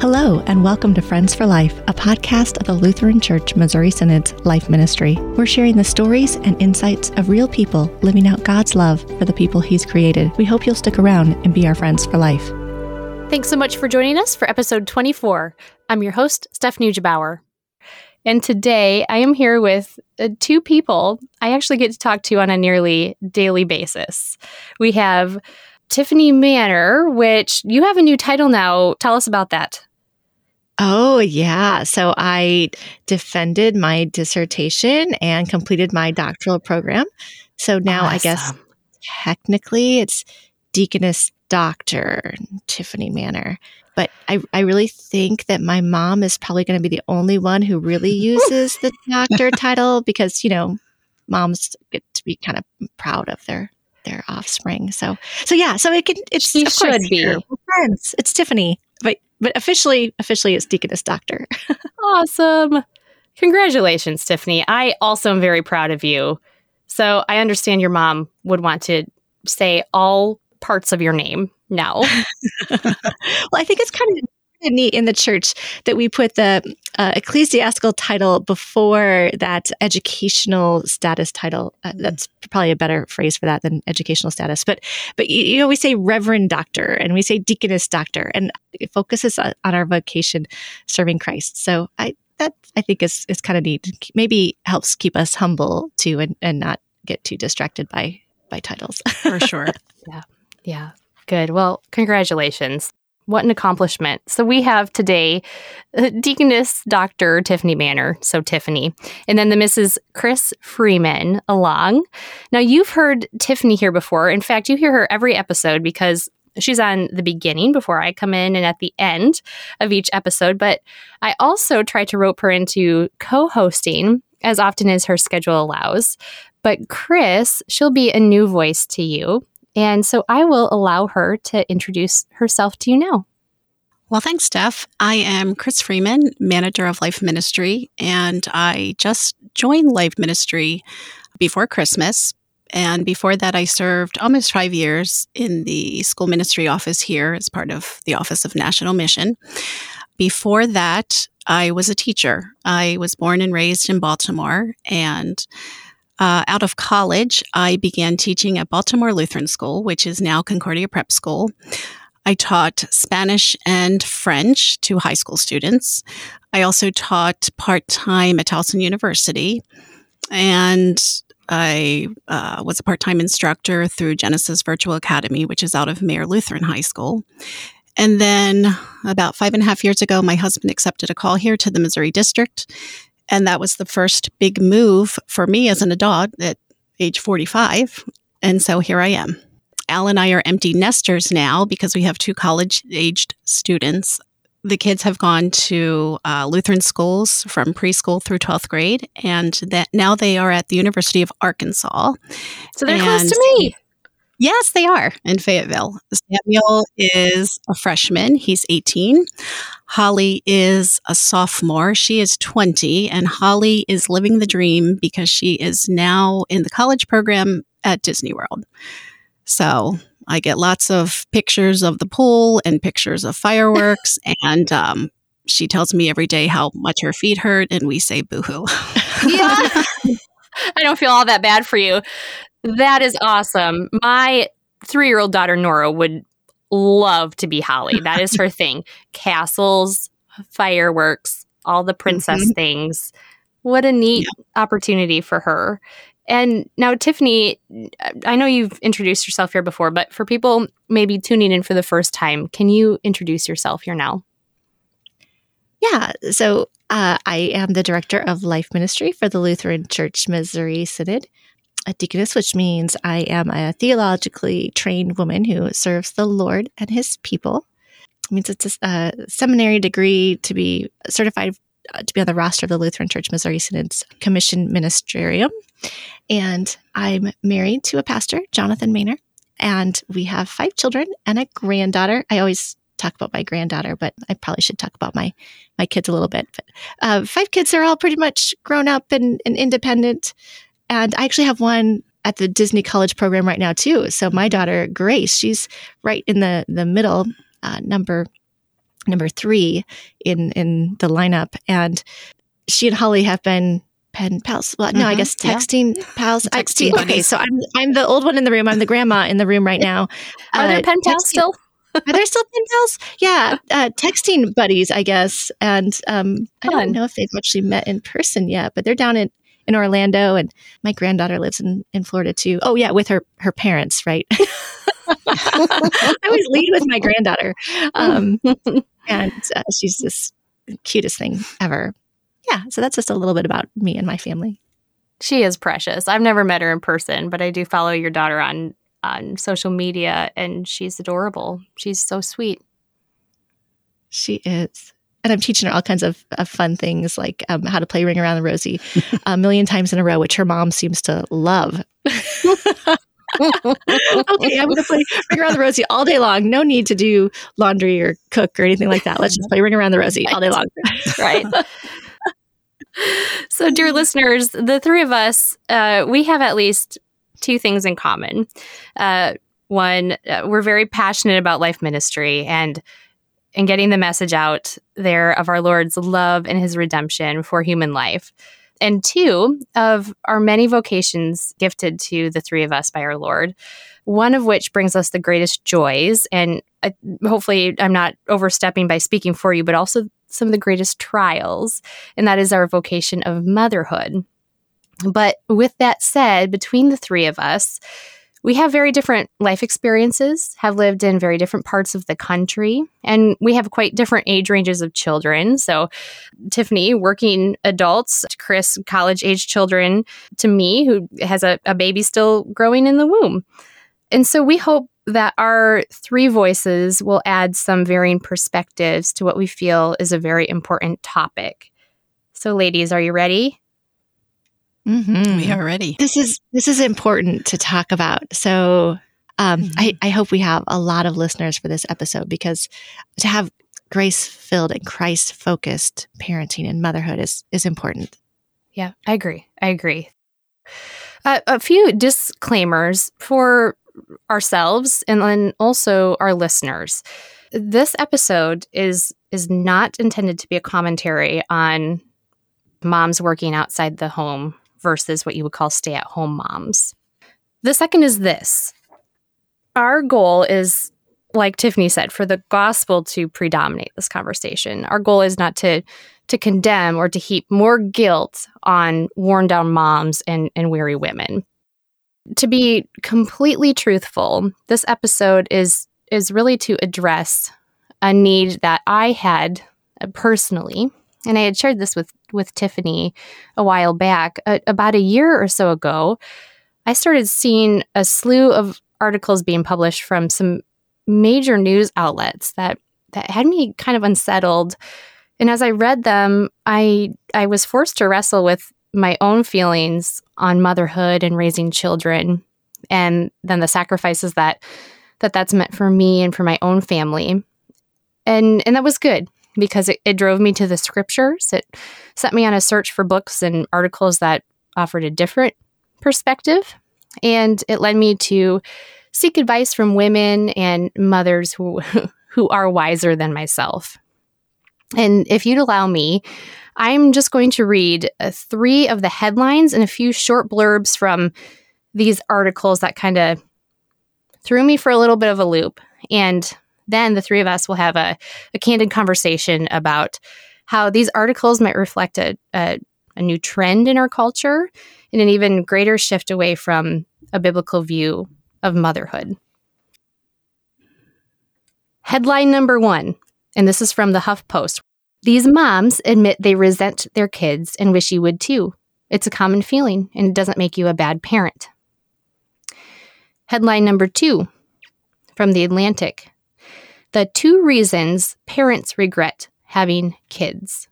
Hello, and welcome to Friends for Life, a podcast of the Lutheran Church Missouri Synod's Life Ministry. We're sharing the stories and insights of real people living out God's love for the people He's created. We hope you'll stick around and be our friends for life. Thanks so much for joining us for episode 24. I'm your host, Steph Neugebauer. And today I am here with uh, two people I actually get to talk to on a nearly daily basis. We have Tiffany Manor, which you have a new title now. Tell us about that. Oh, yeah. So I defended my dissertation and completed my doctoral program. So now awesome. I guess technically it's Deaconess Doctor Tiffany Manor. But I, I really think that my mom is probably going to be the only one who really uses the doctor title because, you know, moms get to be kind of proud of their their offspring. So so yeah, so it can it's she should be friends. It's Tiffany, but officially officially it's Deaconess Doctor. awesome. Congratulations, Tiffany. I also am very proud of you. So I understand your mom would want to say all parts of your name now. well, I think it's kind of neat in the church that we put the uh, ecclesiastical title before that educational status title. Uh, that's probably a better phrase for that than educational status. But but you, you know we say Reverend Doctor and we say Deaconess Doctor, and it focuses on, on our vocation, serving Christ. So I that I think is is kind of neat. Maybe helps keep us humble too, and and not get too distracted by by titles. For sure. yeah. Yeah. Good. Well, congratulations. What an accomplishment. So we have today uh, Deaconess Dr. Tiffany Manor, so Tiffany, and then the Mrs. Chris Freeman along. Now, you've heard Tiffany here before. In fact, you hear her every episode because she's on the beginning before I come in and at the end of each episode. But I also try to rope her into co hosting as often as her schedule allows. But Chris, she'll be a new voice to you. And so I will allow her to introduce herself to you now. Well, thanks, Steph. I am Chris Freeman, manager of Life Ministry, and I just joined Life Ministry before Christmas. And before that, I served almost five years in the school ministry office here as part of the Office of National Mission. Before that, I was a teacher. I was born and raised in Baltimore, and uh, out of college, I began teaching at Baltimore Lutheran School, which is now Concordia Prep School. I taught Spanish and French to high school students. I also taught part time at Towson University. And I uh, was a part time instructor through Genesis Virtual Academy, which is out of Mayer Lutheran High School. And then about five and a half years ago, my husband accepted a call here to the Missouri District and that was the first big move for me as an adult at age 45. And so here I am. Al and I are empty nesters now because we have two college aged students. The kids have gone to uh, Lutheran schools from preschool through 12th grade, and that now they are at the University of Arkansas. So they're and close to me. Yes, they are in Fayetteville. Samuel is a freshman. He's 18. Holly is a sophomore. She is 20. And Holly is living the dream because she is now in the college program at Disney World. So I get lots of pictures of the pool and pictures of fireworks. and um, she tells me every day how much her feet hurt. And we say boohoo. yeah. I don't feel all that bad for you. That is awesome. My three year old daughter, Nora, would love to be Holly. That is her thing. Castles, fireworks, all the princess mm-hmm. things. What a neat yeah. opportunity for her. And now, Tiffany, I know you've introduced yourself here before, but for people maybe tuning in for the first time, can you introduce yourself here now? Yeah. So uh, I am the director of life ministry for the Lutheran Church Missouri Synod a deaconess, which means I am a theologically trained woman who serves the Lord and his people. It means it's a, seminary degree to be certified uh, to be on the roster of the Lutheran Church Missouri Synod's Commission Ministerium. And I'm married to a pastor, Jonathan Manor, and we have five children and a granddaughter. I always talk about my granddaughter, but I probably should talk about my my kids a little bit. But uh, five kids are all pretty much grown up and, and independent. And I actually have one at the Disney College program right now too. So my daughter Grace, she's right in the the middle, uh, number number three in in the lineup, and she and Holly have been pen pals. Well, no, I Mhm, guess yeah. texting pals. Texting see, okay, so I'm I'm the old one in the room. I'm the grandma in the room right now. Are Uh, there pen pals texting- still? Are there still pen pals? Yeah, uh, texting buddies, I guess. And um, I don't know if they've actually met in person yet, but they're down in, in Orlando, and my granddaughter lives in, in Florida too. Oh yeah, with her her parents, right? I always lead with my granddaughter, um, and uh, she's this cutest thing ever. Yeah, so that's just a little bit about me and my family. She is precious. I've never met her in person, but I do follow your daughter on on social media and she's adorable. She's so sweet. She is. And I'm teaching her all kinds of, of fun things like um, how to play Ring Around the Rosie a million times in a row, which her mom seems to love. okay, I'm going to play Ring Around the Rosie all day long. No need to do laundry or cook or anything like that. Let's just play Ring Around the Rosie all day long. right. so, dear listeners, the three of us, uh, we have at least two things in common. Uh, one, uh, we're very passionate about life ministry and and getting the message out there of our Lord's love and His redemption for human life. And two, of our many vocations gifted to the three of us by our Lord, one of which brings us the greatest joys. And I, hopefully, I'm not overstepping by speaking for you, but also some of the greatest trials, and that is our vocation of motherhood. But with that said, between the three of us, we have very different life experiences, have lived in very different parts of the country, and we have quite different age ranges of children. So, Tiffany, working adults, Chris, college age children, to me, who has a, a baby still growing in the womb. And so, we hope that our three voices will add some varying perspectives to what we feel is a very important topic. So, ladies, are you ready? Mm-hmm. We are ready. This is this is important to talk about. So um, Mhm. I, I hope we have a lot of listeners for this episode because to have grace filled and Christ focused parenting and motherhood is is important. Yeah, I agree. I agree. Uh, a few disclaimers for ourselves and then also our listeners. This episode is is not intended to be a commentary on moms working outside the home versus what you would call stay at home moms. The second is this. Our goal is like Tiffany said for the gospel to predominate this conversation. Our goal is not to to condemn or to heap more guilt on worn down moms and, and weary women. To be completely truthful, this episode is is really to address a need that I had personally, and I had shared this with with Tiffany a while back. Uh, about a year or so ago, I started seeing a slew of articles being published from some major news outlets that that had me kind of unsettled. And as I read them, I I was forced to wrestle with my own feelings on motherhood and raising children, and then the sacrifices that that that's meant for me and for my own family, and and that was good because it, it drove me to the scriptures. It set me on a search for books and articles that offered a different perspective, and it led me to seek advice from women and mothers who who are wiser than myself. And if you'd allow me, I'm just going to read uh, three of the headlines and a few short blurbs from these articles that kind of threw me for a little bit of a loop. And then the three of us will have a, a candid conversation about how these articles might reflect a, a, a new trend in our culture and an even greater shift away from a biblical view of motherhood. Headline number one and this is from the HuffPost. These moms admit they resent their kids and wish you would too. It's a common feeling, and it doesn't make you a bad parent. Headline number two from The Atlantic The two reasons parents regret having kids.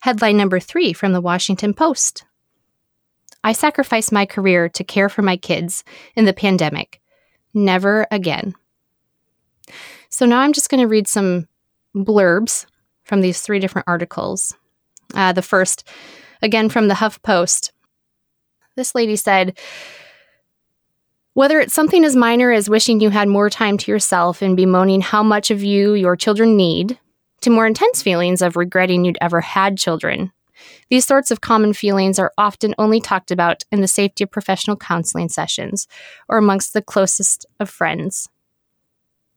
Headline number three from The Washington Post I sacrificed my career to care for my kids in the pandemic. Never again. So now I'm just going to read some blurbs from these three different articles. Uh, the first, again from the HuffPost. This lady said, Whether it's something as minor as wishing you had more time to yourself and bemoaning how much of you your children need, to more intense feelings of regretting you'd ever had children. These sorts of common feelings are often only talked about in the safety of professional counseling sessions or amongst the closest of friends.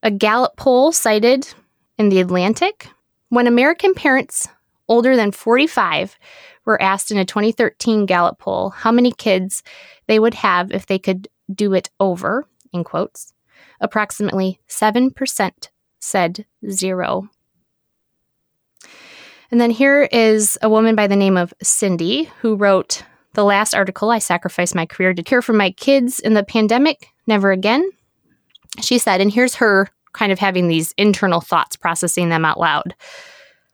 A Gallup poll cited in The Atlantic when American parents older than 45 were asked in a 2013 Gallup poll how many kids they would have if they could do it over, in quotes, approximately 7% said zero. And then here is a woman by the name of Cindy who wrote the last article I sacrificed my career to care for my kids in the pandemic, never again. She said, and here's her kind of having these internal thoughts, processing them out loud.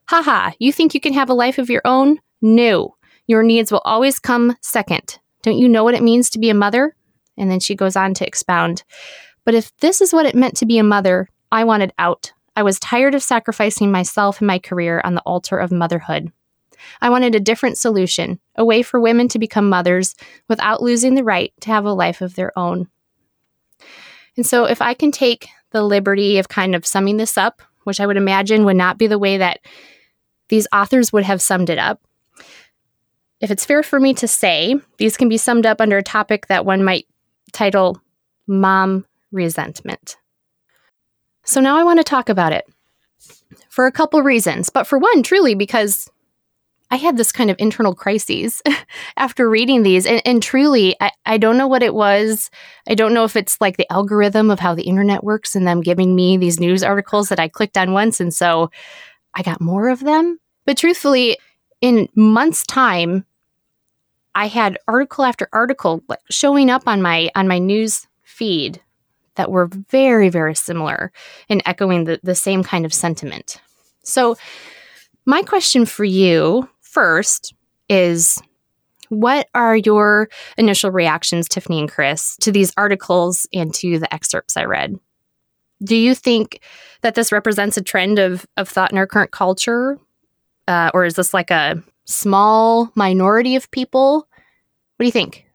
Haha, you think you can have a life of your own? No. Your needs will always come second. Don't you know what it means to be a mother? And then she goes on to expound. But if this is what it meant to be a mother, I wanted out. I was tired of sacrificing myself and my career on the altar of motherhood. I wanted a different solution, a way for women to become mothers without losing the right to have a life of their own. And so, if I can take the liberty of kind of summing this up, which I would imagine would not be the way that these authors would have summed it up, if it's fair for me to say, these can be summed up under a topic that one might title Mom Resentment. So now I want to talk about it for a couple reasons, but for one, truly because I had this kind of internal crises after reading these. And, and truly, I, I, don't know what it was. I don't know if it's like the algorithm of how the internet works and them giving me these news articles that I clicked on once. And so I got more of them. But truthfully, in months' time, I had article after article showing up on my on my news feed that were very very similar and echoing the, the same kind of sentiment. So my question for you first is what are your initial reactions, Tiffany and Chris, to these articles and to the excerpts I read? Do you think that this represents a trend of, of thought in our current culture? Uh, or is this like a small minority of people? What do you think?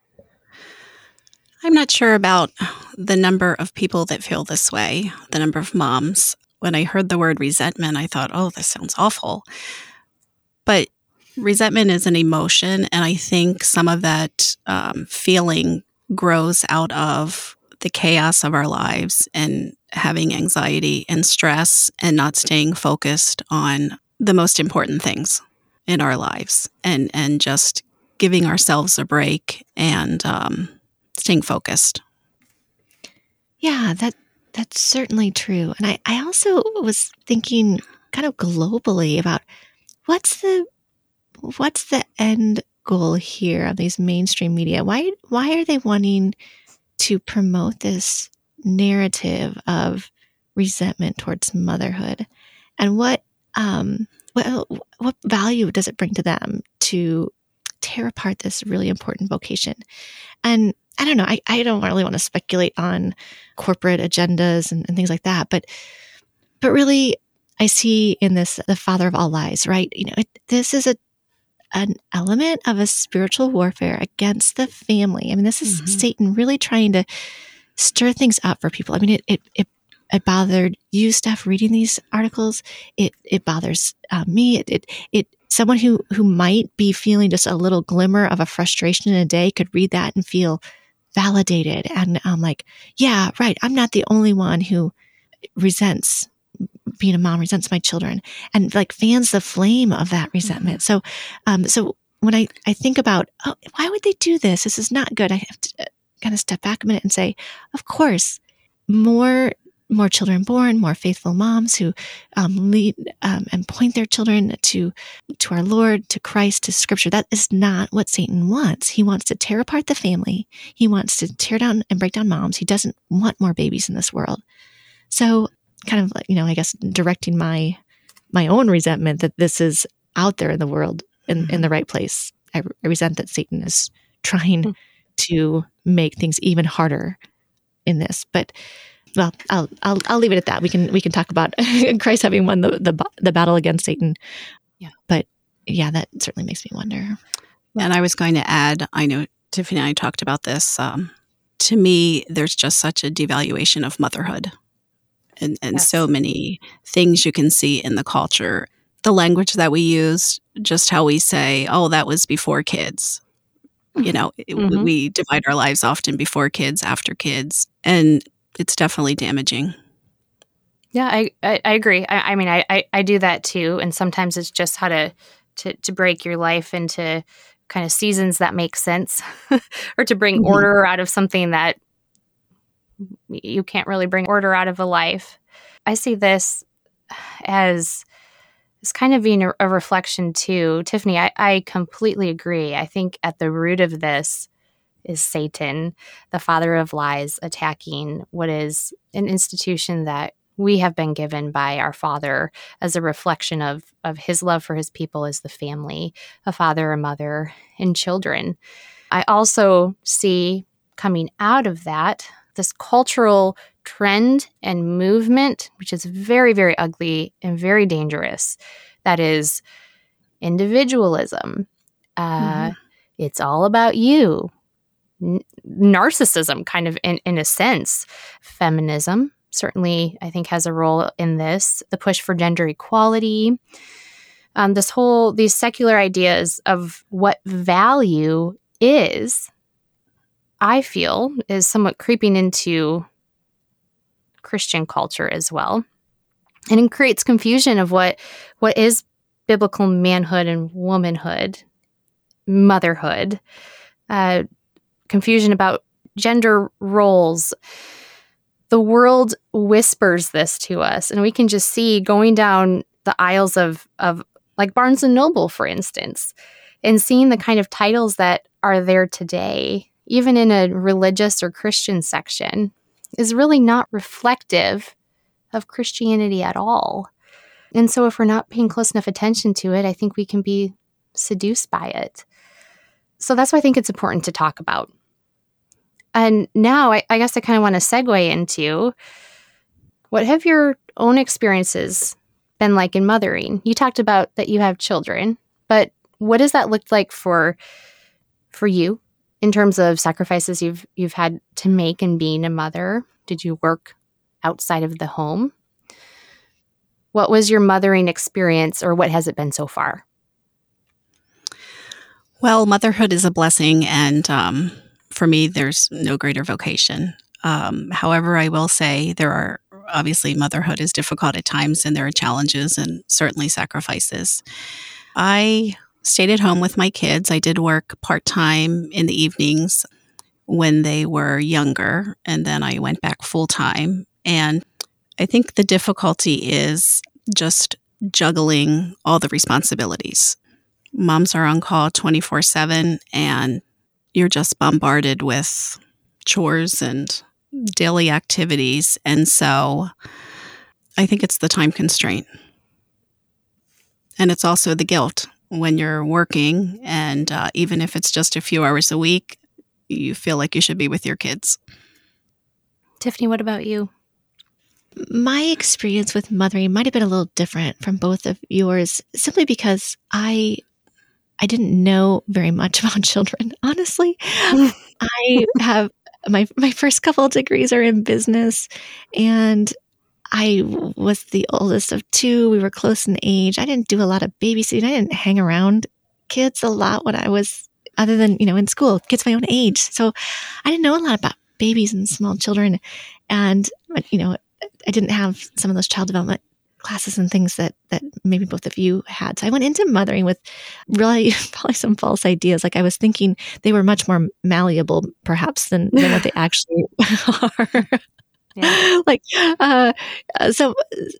I'm not sure about the number of people that feel this way, the number of moms. When I heard the word resentment, I thought, oh, this sounds awful. But resentment is an emotion, and I think some of that um, feeling grows out of the chaos of our lives and having anxiety and stress and not staying focused on the most important things in our lives and and just giving ourselves a break and um, staying focused. Yeah, that that's certainly true. And I, I also was thinking kind of globally about what's the what's the end goal here of these mainstream media? Why why are they wanting to promote this narrative of resentment towards motherhood? And what um what what value does it bring to them to tear apart this really important vocation. And I don't know, I, I don't really want to speculate on corporate agendas and, and things like that, but but really I see in this the father of all lies, right? You know, it, this is a an element of a spiritual warfare against the family. I mean, this is mm-hmm. Satan really trying to stir things up for people. I mean, it it it, it bothered you, Steph, reading these articles. It it bothers uh, me. It, it it someone who who might be feeling just a little glimmer of a frustration in a day could read that and feel validated and um, like yeah right i'm not the only one who resents being a mom resents my children and like fans the flame of that resentment mm-hmm. so um so when i i think about oh why would they do this this is not good i have to uh, kind of step back a minute and say of course more more children born, more faithful moms who um, lead um, and point their children to to our Lord, to Christ, to Scripture. That is not what Satan wants. He wants to tear apart the family. He wants to tear down and break down moms. He doesn't want more babies in this world. So, kind of like you know, I guess directing my my own resentment that this is out there in the world in in the right place. I, I resent that Satan is trying mm. to make things even harder in this, but well, I'll, I'll I'll leave it at that. We can we can talk about Christ having won the the the battle against Satan. Yeah, but yeah, that certainly makes me wonder. And I was going to add, I know Tiffany and I talked about this um, to me, there's just such a devaluation of motherhood and, and yes. so many things you can see in the culture. The language that we use, just how we say, oh, that was before kids. You mm-hmm. know, mm-hmm. we divide our lives often before kids, after kids, and it's definitely damaging. Yeah, I, I, I agree. I, I mean, I, I, I do that too. And sometimes it's just how to, to, to break your life into kind of seasons that make sense or to bring mm-hmm. order out of something that you can't really bring order out of a life. I see this as as kind of being a, a reflection too. Tiffany, I, I completely agree. I think at the root of this is Satan, the father of lies, attacking what is an institution that we have been given by our father as a reflection of of his love for his people as the family a father a mother and children. I also see coming out of that this cultural trend and movement which is very very ugly and very dangerous that is individualism. Uh, mm-hmm. it's all about you Narcissism kind of in, in a sense feminism certainly, I think, has a role in this. The push for gender equality, um, this whole, these secular ideas of what value is, I feel, is somewhat creeping into Christian culture as well. And it creates confusion of what what is biblical manhood and womanhood, motherhood, uh, confusion about gender roles the world whispers this to us and we can just see going down the aisles of of like Barnes and Noble for instance and seeing the kind of titles that are there today even in a religious or Christian section is really not reflective of Christianity at all. And so if we're not paying close enough attention to it, I think we can be seduced by it. So that's why I think it's important to talk about. And now I, I guess I kind of want to segue into what have your own experiences been like in mothering? You talked about that you have children, but what does that look like for for you in terms of sacrifices you've you've had to make in being a mother? Did you work outside of the home? What was your mothering experience or what has it been so far? Well, motherhood is a blessing and um, for me, there's no greater vocation. Um, however, I will say there are obviously motherhood is difficult at times and there are challenges and certainly sacrifices. I stayed at home with my kids. I did work part time in the evenings when they were younger, and then I went back full time. And I think the difficulty is just juggling all the responsibilities. Moms are on call 24 7, and you're just bombarded with chores and daily activities. And so I think it's the time constraint. And it's also the guilt when you're working. And uh, even if it's just a few hours a week, you feel like you should be with your kids. Tiffany, what about you? My experience with mothering might have been a little different from both of yours simply because I I didn't know very much about children, honestly. I have my my first couple of degrees are in business and I was the oldest of two. We were close in age. I didn't do a lot of babysitting. I didn't hang around kids a lot when I was other than, you know, in school, kids my own age. So I didn't know a lot about babies and small children. And, you know, I didn't have some of those child development classes and things that that maybe both of you had. So I went into mothering with really probably some false ideas. Like I was thinking they were much more malleable, perhaps, than, than what they actually are. Yeah. like uh, so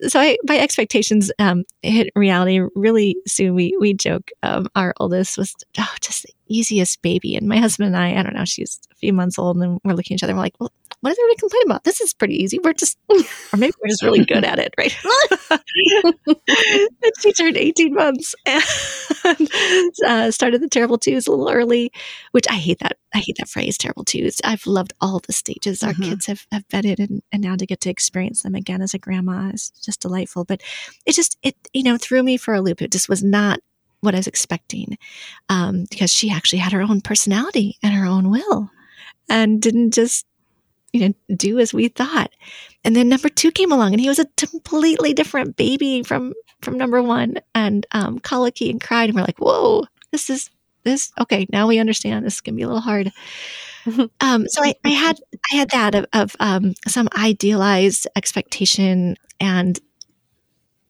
so I, my expectations um, hit reality really soon we we joke um, our oldest was oh, just easiest baby and my husband and i i don't know she's a few months old and we're looking at each other and we're like well what is everybody complaining about? This is pretty easy. We're just, or maybe we're just really good at it, right? and she turned 18 months and uh, started the terrible twos a little early, which I hate that. I hate that phrase, terrible twos. I've loved all the stages our mm-hmm. kids have, have been in, and, and now to get to experience them again as a grandma is just delightful. But it just, it, you know, threw me for a loop. It just was not what I was expecting um, because she actually had her own personality and her own will and didn't just you know, do as we thought. And then number two came along and he was a completely different baby from, from number one and, um, colicky and cried. And we're like, whoa, this is, this, okay, now we understand this is going to be a little hard. um, so I, I had, I had that of, of um, some idealized expectation and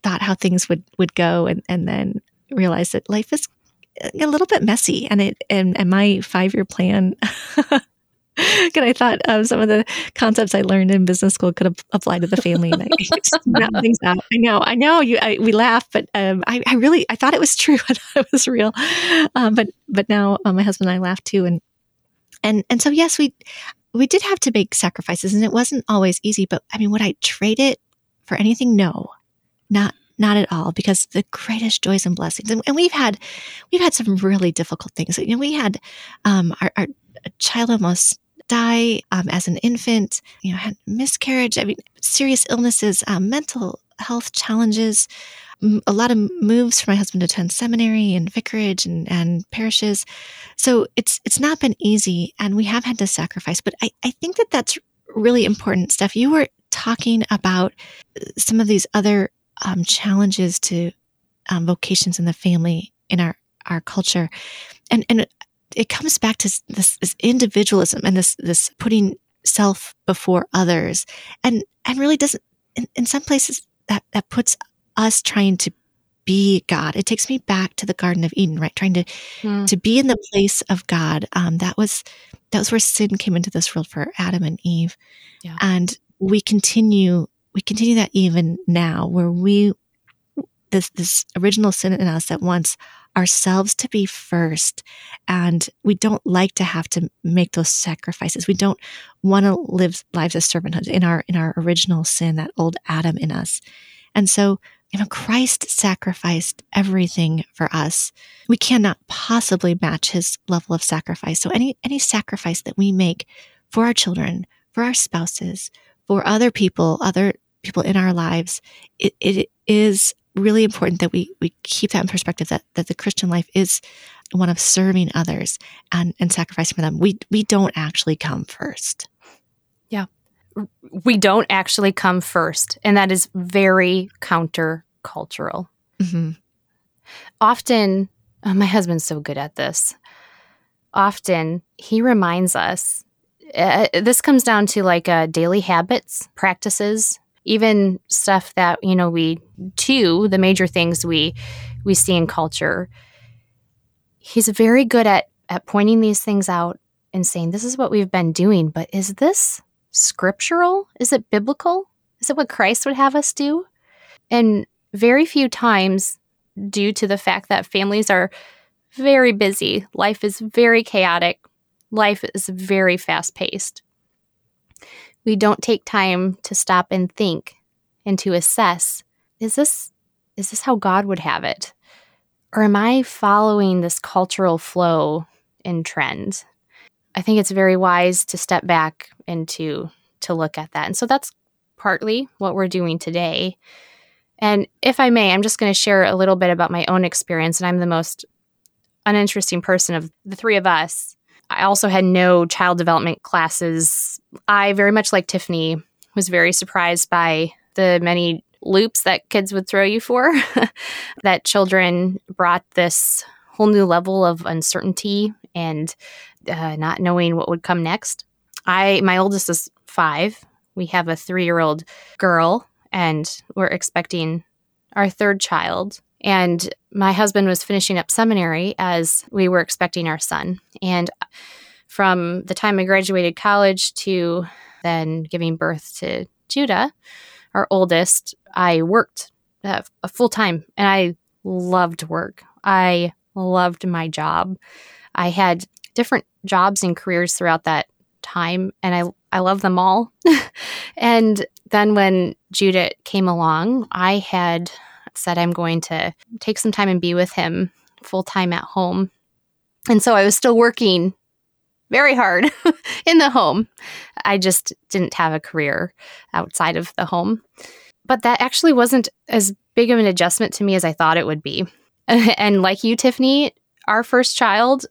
thought how things would, would go. And, and then realized that life is a little bit messy and it, and, and my five year plan Because I thought um, some of the concepts I learned in business school could apply to the family, and I things out. I know, I know. You, I, we laugh, but um, I, I, really, I thought it was true. I it was real. Um, but, but now uh, my husband and I laugh too, and and and so yes, we we did have to make sacrifices, and it wasn't always easy. But I mean, would I trade it for anything? No, not not at all because the greatest joys and blessings and, and, we've had we've had some really difficult things you know we had um, our, our child almost die um, as an infant, you know, had miscarriage, I mean, serious illnesses, um, mental health challenges, a lot of moves for my husband to attend seminary and vicarage and, and parishes. So it's it's not been easy, and we have had to sacrifice. But I, I think that that's really important, Steph. You were talking about uh, some of these other um, challenges to um, vocations in the family in our our culture, and and it comes back to this, this individualism and this this putting self before others and and really doesn't in, in some places that that puts us trying to be God. It takes me back to the Garden of Eden, right? Trying to mm. to be in the place of God. Um, that was that was where sin came into this world for Adam and Eve, yeah. and we continue we continue that even now, where we this this original sin in us that wants ourselves to be first. And we don't like to have to make those sacrifices. We don't want to live lives of servanthood in our, in our original sin, that old Adam in us. And so, you know, Christ sacrificed everything for us. We cannot possibly match his level of sacrifice. So any, any sacrifice that we make for our children, for our spouses, for other people, other people in our lives, it, it is really important that we we keep that in perspective that that the Christian life is one of serving others and and sacrificing for them. We we don't actually come first. Yeah. We don't actually come first, and that is very countercultural. Mm-hmm. Often, oh, my husband's so good at this. Often, he reminds us. Uh, this comes down to like uh, daily habits, practices even stuff that you know we two the major things we we see in culture. He's very good at at pointing these things out and saying this is what we've been doing but is this scriptural? Is it biblical? Is it what christ would have us do? And very few times due to the fact that families are very busy life is very chaotic life is very fast paced we don't take time to stop and think and to assess is this is this how God would have it? Or am I following this cultural flow and trend? I think it's very wise to step back and to to look at that. And so that's partly what we're doing today. And if I may, I'm just going to share a little bit about my own experience. And I'm the most uninteresting person of the three of us. I also had no child development classes. I, very much like Tiffany, was very surprised by the many loops that kids would throw you for, that children brought this whole new level of uncertainty and uh, not knowing what would come next. I, my oldest is five. We have a three year old girl, and we're expecting our third child. And my husband was finishing up seminary as we were expecting our son. And from the time I graduated college to then giving birth to Judah, our oldest, I worked uh, full time and I loved work. I loved my job. I had different jobs and careers throughout that time and I I love them all. and then when Judah came along, I had said I'm going to take some time and be with him full time at home. And so I was still working very hard in the home. I just didn't have a career outside of the home. But that actually wasn't as big of an adjustment to me as I thought it would be. and like you, Tiffany, our first child,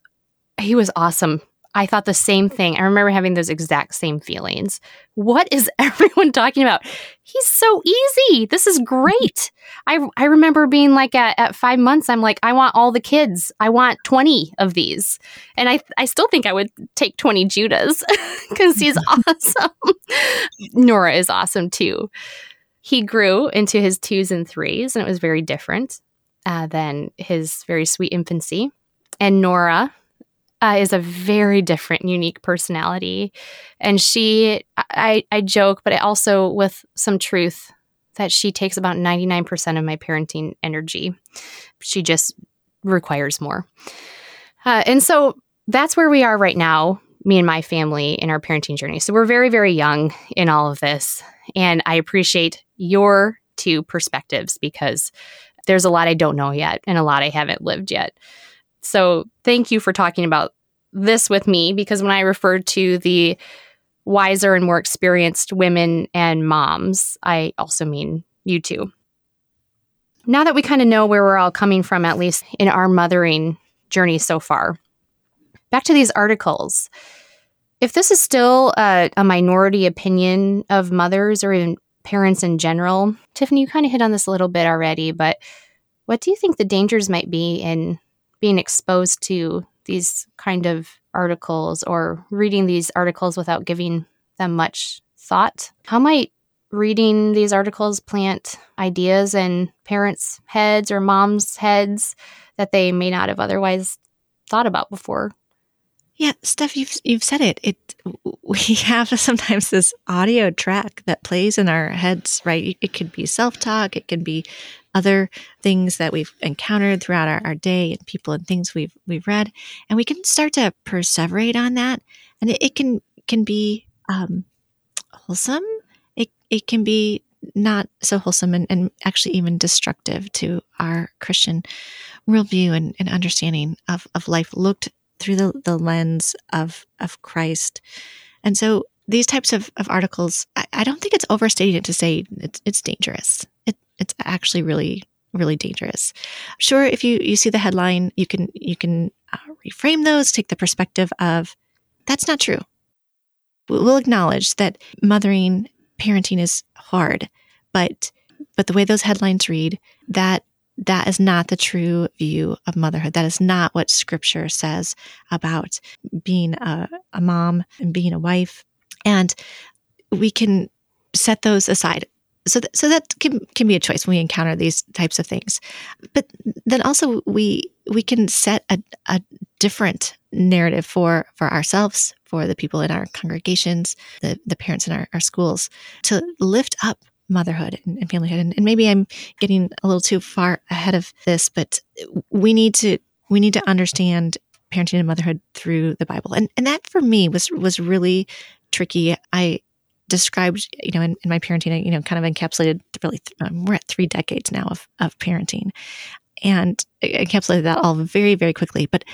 he was awesome. I thought the same thing. I remember having those exact same feelings. What is everyone talking about? He's so easy. This is great. I, I remember being like at, at five months, I'm like, I want all the kids. I want 20 of these. And I, I still think I would take 20 Judahs because he's awesome. Nora is awesome too. He grew into his twos and threes, and it was very different uh, than his very sweet infancy. And Nora, uh, is a very different, unique personality. And she, I, I joke, but also with some truth that she takes about 99% of my parenting energy. She just requires more. Uh, and so that's where we are right now, me and my family in our parenting journey. So we're very, very young in all of this. And I appreciate your two perspectives because there's a lot I don't know yet and a lot I haven't lived yet. So thank you for talking about this with me because when I referred to the wiser and more experienced women and moms, I also mean you too. Now that we kind of know where we're all coming from, at least in our mothering journey so far, back to these articles. If this is still a, a minority opinion of mothers or even parents in general, Tiffany, you kind of hit on this a little bit already, but what do you think the dangers might be in being exposed to these kind of articles or reading these articles without giving them much thought? How might reading these articles plant ideas in parents' heads or moms' heads that they may not have otherwise thought about before? Yeah, Steph, you've you've said it. It we have sometimes this audio track that plays in our heads, right? It could be self talk, it can be other things that we've encountered throughout our, our day and people and things we've we've read. And we can start to perseverate on that. And it, it can can be um, wholesome. It, it can be not so wholesome and, and actually even destructive to our christian worldview and, and understanding of, of life looked through the, the lens of of christ. And so these types of, of articles I, I don't think it's overstated to say it's, it's dangerous. It, it's actually really really dangerous. Sure, if you you see the headline, you can you can uh, reframe those, take the perspective of that's not true. We'll acknowledge that mothering, parenting is hard, but but the way those headlines read, that that is not the true view of motherhood. That is not what scripture says about being a, a mom and being a wife. And we can set those aside so th- so that can can be a choice when we encounter these types of things. But then also we we can set a, a different narrative for for ourselves for the people in our congregations the the parents in our, our schools to lift up motherhood and, and familyhood. And, and maybe i'm getting a little too far ahead of this but we need to we need to understand parenting and motherhood through the bible. And and that for me was was really tricky. I described, you know, in, in my parenting, you know, kind of encapsulated really, um, we're at three decades now of, of parenting and encapsulated that all very, very quickly. But,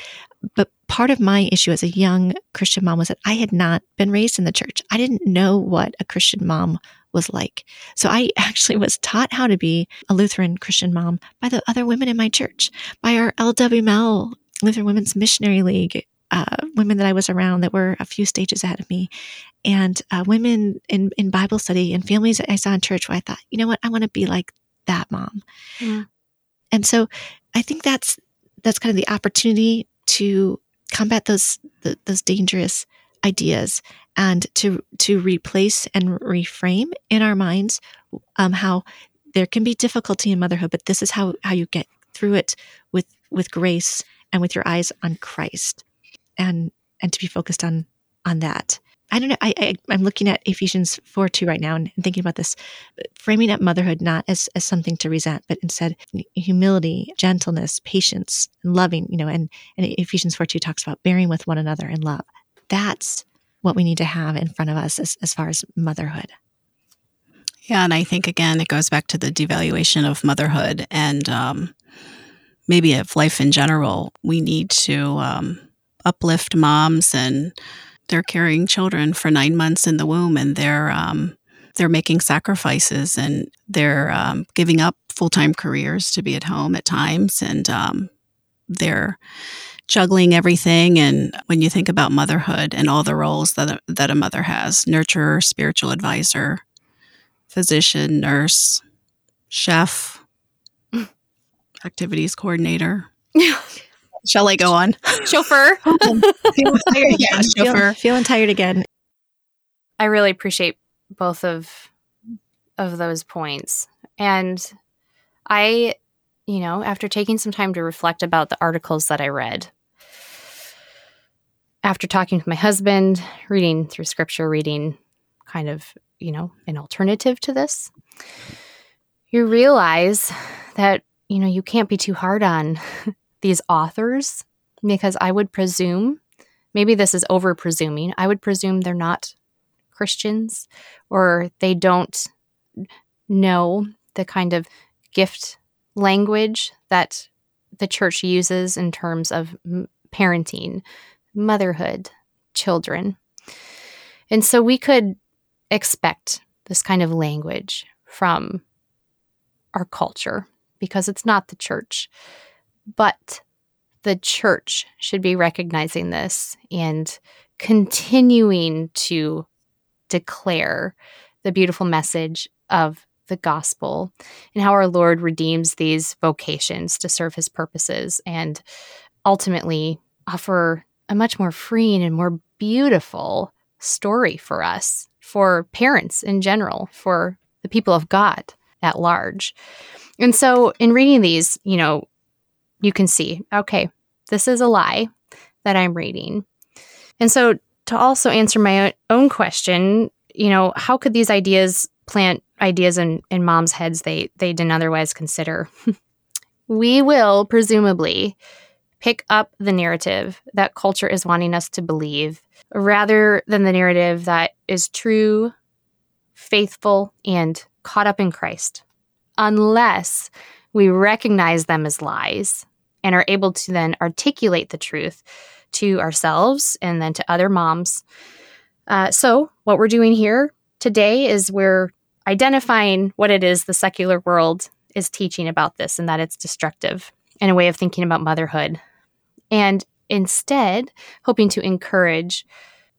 but part of my issue as a young Christian mom was that I had not been raised in the church. I didn't know what a Christian mom was like. So I actually was taught how to be a Lutheran Christian mom by the other women in my church, by our LWML Lutheran Women's Missionary League uh, women that I was around that were a few stages ahead of me, and uh, women in, in Bible study and families that I saw in church where I thought, you know what, I want to be like that mom. Yeah. And so I think that's that's kind of the opportunity to combat those the, those dangerous ideas and to to replace and reframe in our minds um, how there can be difficulty in motherhood, but this is how how you get through it with with grace and with your eyes on Christ and and to be focused on on that. I don't know. I, I am looking at Ephesians four two right now and, and, thinking about this, framing up motherhood not as as something to resent, but instead humility, gentleness, patience, and loving. You know, and and Ephesians four two talks about bearing with one another in love. That's what we need to have in front of us as as far as motherhood. Yeah, and I think again it goes back to the devaluation of motherhood and um, maybe of life in general. We need to um, uplift moms and they're carrying children for nine months in the womb and they're um, they're making sacrifices and they're um, giving up full-time careers to be at home at times and um, they're juggling everything. And when you think about motherhood and all the roles that a, that a mother has nurturer, spiritual advisor, physician, nurse, chef, activities coordinator. Shall I go on? Chauffeur. feeling tired, yeah, Feel- feeling tired again. I really appreciate both of of those points. And I, you know, after taking some time to reflect about the articles that I read, after talking with my husband, reading through scripture, reading kind of, you know, an alternative to this, you realize that, you know, you can't be too hard on these authors because I would presume, maybe this is over presuming, I would presume they're not Christians or they don't know the kind of gift language that the church uses in terms of parenting, motherhood, children. And so we could expect this kind of language from our culture because it's not the church. But the church should be recognizing this and continuing to declare the beautiful message of the gospel and how our Lord redeems these vocations to serve his purposes and ultimately offer a much more freeing and more beautiful story for us, for parents in general, for the people of God at large. And so in reading these, you know, you can see, okay, this is a lie that I'm reading. And so to also answer my own question, you know, how could these ideas plant ideas in, in moms' heads they they didn't otherwise consider? we will presumably pick up the narrative that culture is wanting us to believe rather than the narrative that is true, faithful, and caught up in Christ. Unless we recognize them as lies and are able to then articulate the truth to ourselves and then to other moms. Uh, so, what we're doing here today is we're identifying what it is the secular world is teaching about this and that it's destructive and a way of thinking about motherhood. And instead, hoping to encourage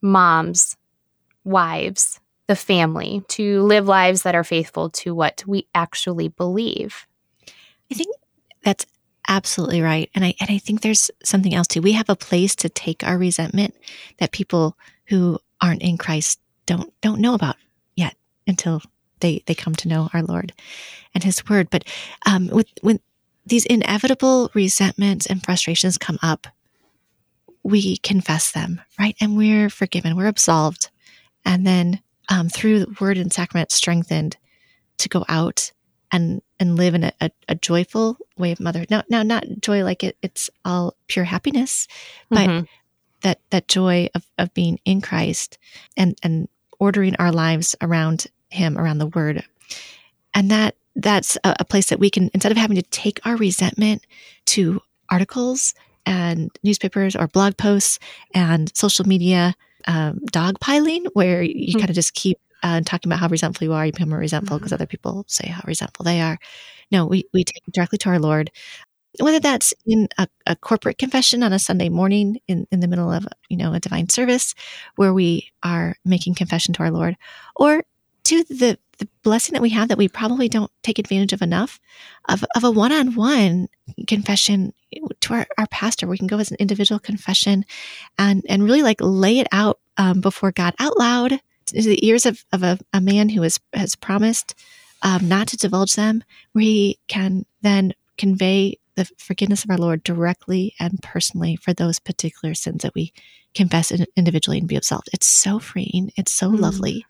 moms, wives, the family to live lives that are faithful to what we actually believe. I think that's absolutely right. And I and I think there's something else too. We have a place to take our resentment that people who aren't in Christ don't don't know about yet until they they come to know our Lord and His Word. But um, with when these inevitable resentments and frustrations come up, we confess them, right? And we're forgiven. We're absolved, and then um, through the Word and Sacrament, strengthened to go out and and live in a, a, a joyful way of motherhood. Now, now, not joy like it, it's all pure happiness, but Mhm. that that joy of, of being in Christ and and ordering our lives around Him, around the Word, and that that's a, a place that we can instead of having to take our resentment to articles and newspapers or blog posts and social media um, dogpiling, where you Hmm. kind of just keep uh, talking about how resentful you are. You become more resentful because other people say how resentful they are. No, we, we take it directly to our Lord. Whether that's in a, a corporate confession on a Sunday morning in, in the middle of you know a divine service where we are making confession to our Lord, or to the, the blessing that we have that we probably don't take advantage of enough of, of a one-on-one confession to our, our pastor. We can go as an individual confession and and really like lay it out um, before God out loud to the ears of, of a, a man who has has promised um, not to divulge them, where he can then convey the forgiveness of our Lord directly and personally for those particular sins that we confess in- individually and be absolved. It's so freeing. It's so Mm. lovely.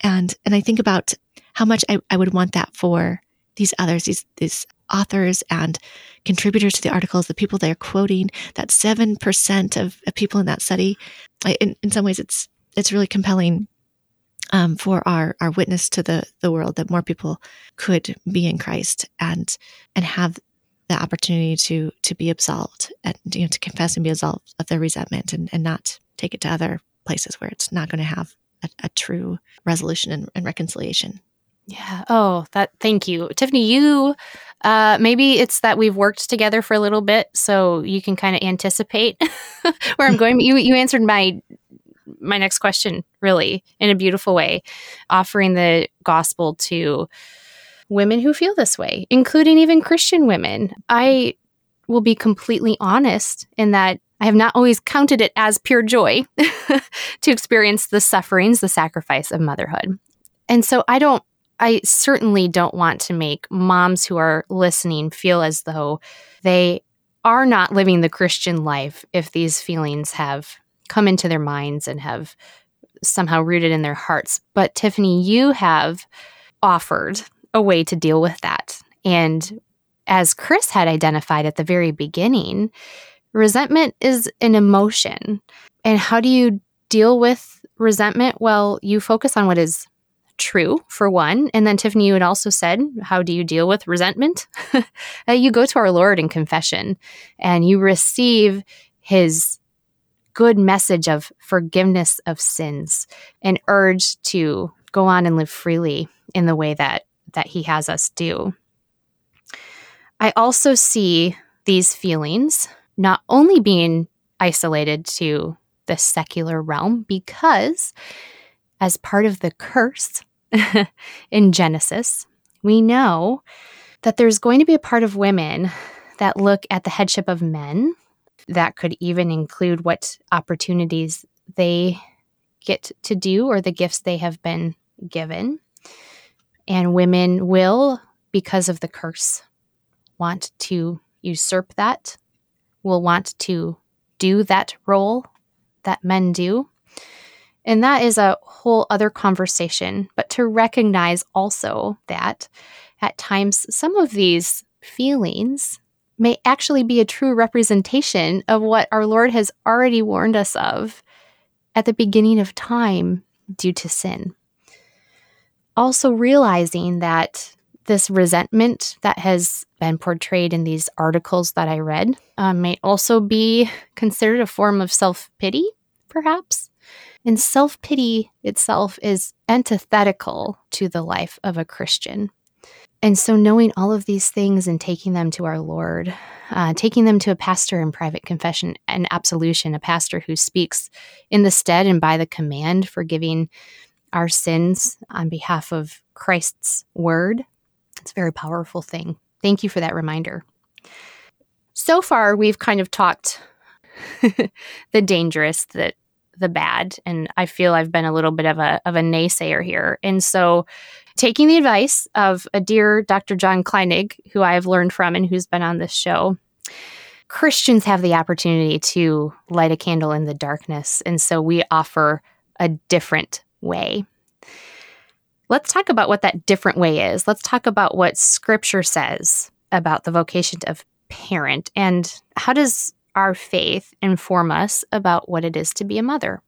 And and I think about how much I, I would want that for these others, these these authors and contributors to the articles, the people they're quoting, that seven percent of, of people in that study. I- In, in some ways it's it's really compelling um, for our our witness to the the world that more people could be in Christ and and have the opportunity to to be absolved and you know to confess and be absolved of their resentment and, and not take it to other places where it's not going to have a, a true resolution and, and reconciliation. Yeah. Oh, that thank you. Tiffany, you uh maybe it's that we've worked together for a little bit so you can kind of anticipate where I'm going. You you answered my my next question really in a beautiful way, offering the gospel to women who feel this way, including even Christian women. I will be completely honest in that I have not always counted it as pure joy to experience the sufferings, the sacrifice of motherhood. And so I don't, I certainly don't want to make moms who are listening feel as though they are not living the Christian life if these feelings have come into their minds and have somehow rooted in their hearts. But Tiffany, you have offered a way to deal with that. And as Chris had identified at the very beginning, resentment is an emotion. And how do you deal with resentment? Well, you focus on what is true, for one. And then, Tiffany, you had also said, How do you deal with resentment? uh, you go to our Lord in confession and you receive his good message of forgiveness of sins and urge to go on and live freely in the way that that he has us do. I also see these feelings not only being isolated to the secular realm, because as part of the curse in Genesis, we know that there's going to be a part of women that look at the headship of men. That could even include what opportunities they get to do or the gifts they have been given. And women will, because of the curse, want to usurp that, will want to do that role that men do. And that is a whole other conversation. But to recognize also that at times some of these feelings may actually be a true representation of what our Lord has already warned us of at the beginning of time due to sin also realizing that this resentment that has been portrayed in these articles that I read uh, may also be considered a form of self pity, perhaps. And self pity itself is antithetical to the life of a Christian. And so, knowing all of these things and taking them to our Lord, uh, taking them to a pastor in private confession and absolution, a pastor who speaks in the stead and by the command, forgiving our sins on behalf of Christ's word. It's a very powerful thing. Thank you for that reminder. So far, we've kind of talked the dangerous, the the bad, and I feel I've been a little bit of a of a naysayer here. And so, taking the advice of a dear Dr. John Kleinig, who I have learned from and who's been on this show, Christians have the opportunity to light a candle in the darkness, and so we offer a different way. Let's talk about what that different way is. Let's talk about what scripture says about the vocation of parent and how does our faith inform us about what it is to be a mother?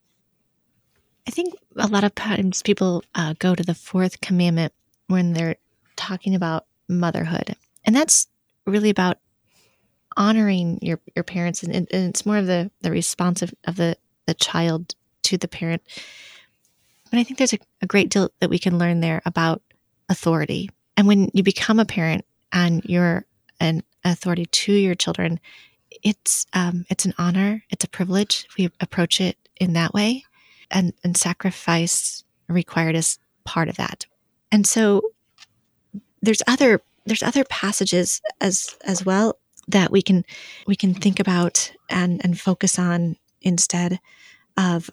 I think a lot of times people uh, go to the fourth commandment when they're talking about motherhood. And that's really about honoring your, your parents. And, and it's more of the, the response of, of the, the child to the parent. But I think there's a, a great deal that we can learn there about authority. And when you become a parent and you're an authority to your children, it's um, it's an honor, it's a privilege if we approach it in that way, and and sacrifice required as part of that. And so there's other there's other passages as as well that we can we can think about and and focus on instead of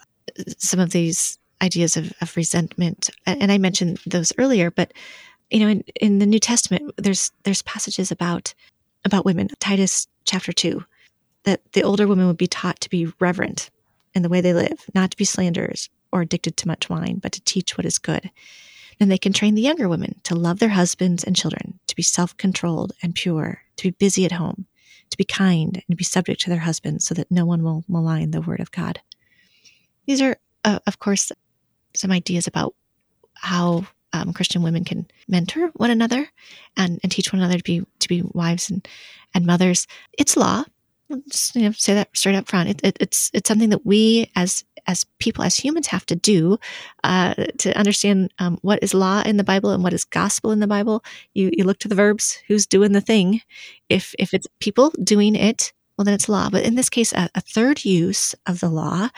some of these ideas of, of resentment. And I mentioned those earlier, but you know, in, in the New Testament, there's there's passages about about women. Titus chapter two, that the older women would be taught to be reverent in the way they live, not to be slanderers or addicted to much wine, but to teach what is good. Then they can train the younger women to love their husbands and children, to be self controlled and pure, to be busy at home, to be kind and to be subject to their husbands so that no one will malign the word of God. These are, uh, of course, some ideas about how um, Christian women can mentor one another and, and teach one another to be to be wives and, and mothers. It's law. Just, you know, say that straight up front. It, it, it's it's something that we as as people, as humans, have to do uh, to understand um, what is law in the Bible and what is gospel in the Bible. You you look to the verbs. Who's doing the thing? If if it's people doing it, well then it's law. But in this case, a, a third use of the law.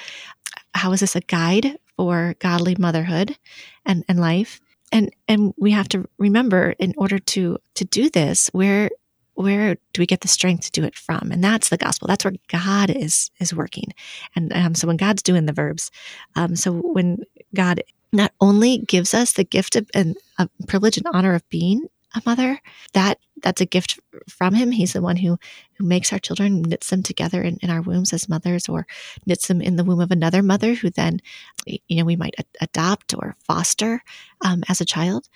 How is this a guide for godly motherhood and, and life? And and we have to remember in order to to do this, where where do we get the strength to do it from? And that's the gospel. That's where God is is working. And um, so when God's doing the verbs, um, so when God not only gives us the gift of and a privilege and honor of being a mother, that that's a gift from Him. He's the one who who makes our children, knits them together in, in our wombs as mothers, or knits them in the womb of another mother, who then, you know, we might adopt or foster um, as a child.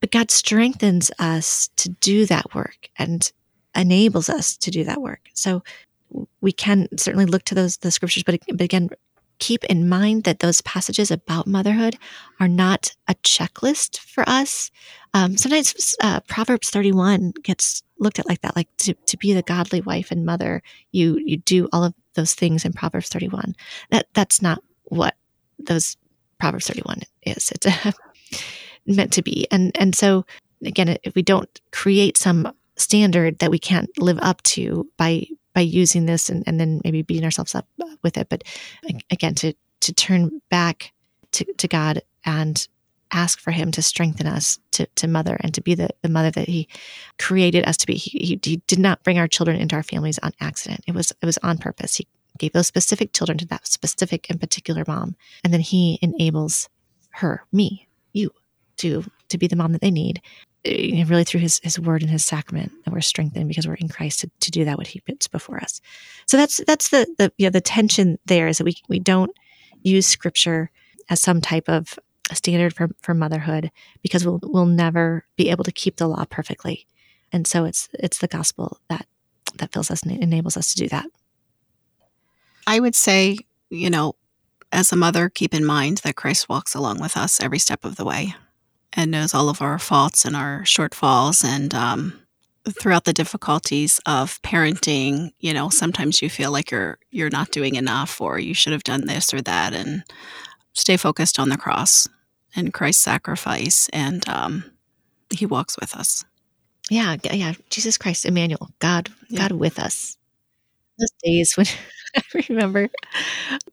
But God strengthens us to do that work, and enables us to do that work. So we can certainly look to those the scriptures, but, but again, keep in mind that those passages about motherhood are not a checklist for us. Um, sometimes uh, Proverbs 31 gets looked at like that, like to, to be the godly wife and mother, you you do all of those things in Proverbs 31. That that's not what those Proverbs 31 is. It's meant to be, and and so again, if we don't create some standard that we can't live up to by by using this and, and then maybe beating ourselves up with it. But again to to turn back to, to god and ask for him to strengthen us to, to mother and to be the, the mother that he created us to be. He, he, he did not bring our children into our families on accident. It was it was on purpose. He gave those specific children to that specific and particular mom. And then he enables her me you to to be the mom that they need Eh, really through his his word and his sacrament that we're strengthened because we're in Christ to, to do that what he puts before us. So that's that's the the you know, the tension there is that we we don't use scripture as some type of standard for, for motherhood because we'll we'll never be able to keep the law perfectly. And so it's it's the gospel that that fills us and enables us to do that. I would say, you know, as a mother, keep in mind that Christ walks along with us every step of the way and knows all of our faults and our shortfalls and um, throughout the difficulties of parenting you know sometimes you feel like you're you're not doing enough or you should have done this or that and stay focused on the cross and christ's sacrifice and um, he walks with us. Yeah yeah jesus christ emmanuel god yeah. god with us. Those days when i remember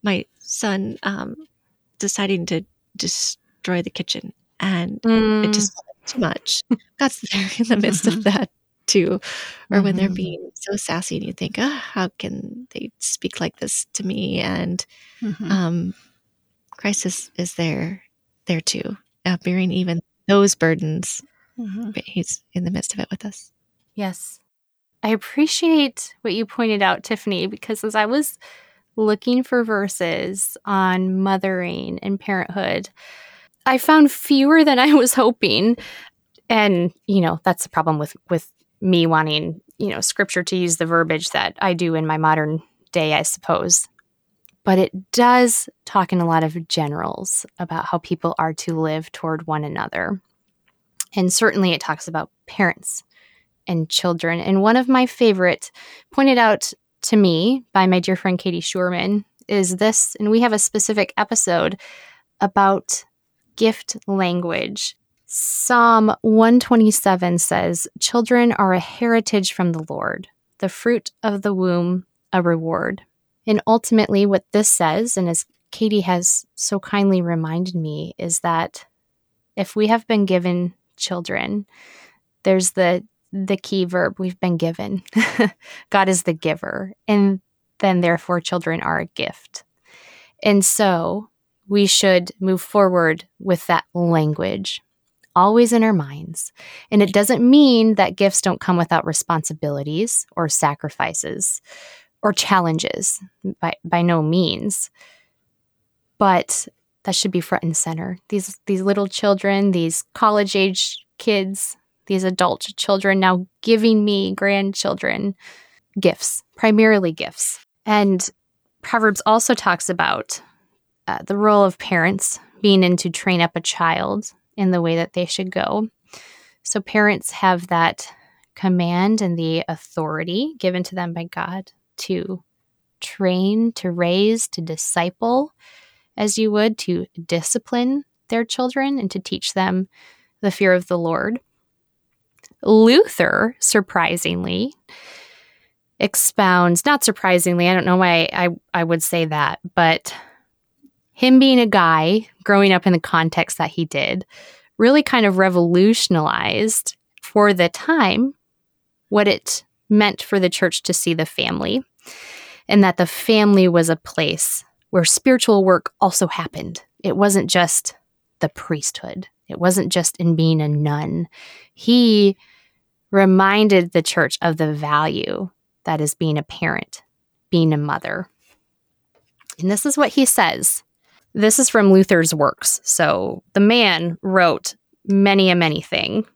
my son um, deciding to destroy the kitchen and mm. it just too much. God's there in the midst of that too. Or mm-hmm. when they're mm-hmm. being so sassy and you think, oh, how can they speak like this to me? And mm-hmm. um, Christ is, is there, there too, uh, bearing even those burdens. Mm-hmm. But he's in the midst of it with us. Yes. I appreciate what you pointed out, Tiffany, because as I was looking for verses on mothering and parenthood, I found fewer than I was hoping. And, you know, that's the problem with with me wanting, you know, scripture to use the verbiage that I do in my modern day, I suppose. But it does talk in a lot of generals about how people are to live toward one another. And certainly it talks about parents and children. And one of my favorite pointed out to me by my dear friend Katie Schuermann is this, and we have a specific episode about gift language. Psalm 127 says, Children are a heritage from the Lord, the fruit of the womb, a reward. And ultimately, what this says, and as Katie has so kindly reminded me, is that if we have been given children, there's the the key verb we've been given. God is the giver, and then therefore children are a gift. And so we should move forward with that language always in our minds. And it doesn't mean that gifts don't come without responsibilities or sacrifices or challenges by, by no means. But that should be front and center. These these little children, these college age kids, these adult children now giving me grandchildren gifts, primarily gifts. And Proverbs also talks about uh, the role of parents being in to train up a child in the way that they should go. So parents have that command and the authority given to them by God to train, to raise, to disciple, as you would to discipline their children and to teach them the fear of the Lord. Luther, surprisingly, expounds, not surprisingly, I don't know why I, I would say that, but him being a guy growing up in the context that he did really kind of revolutionized for the time what it meant for the church to see the family and that the family was a place where spiritual work also happened. It wasn't just the priesthood, it wasn't just in being a nun. He reminded the church of the value that is being a parent, being a mother. And this is what he says. This is from Luther's works. So the man wrote many a many thing.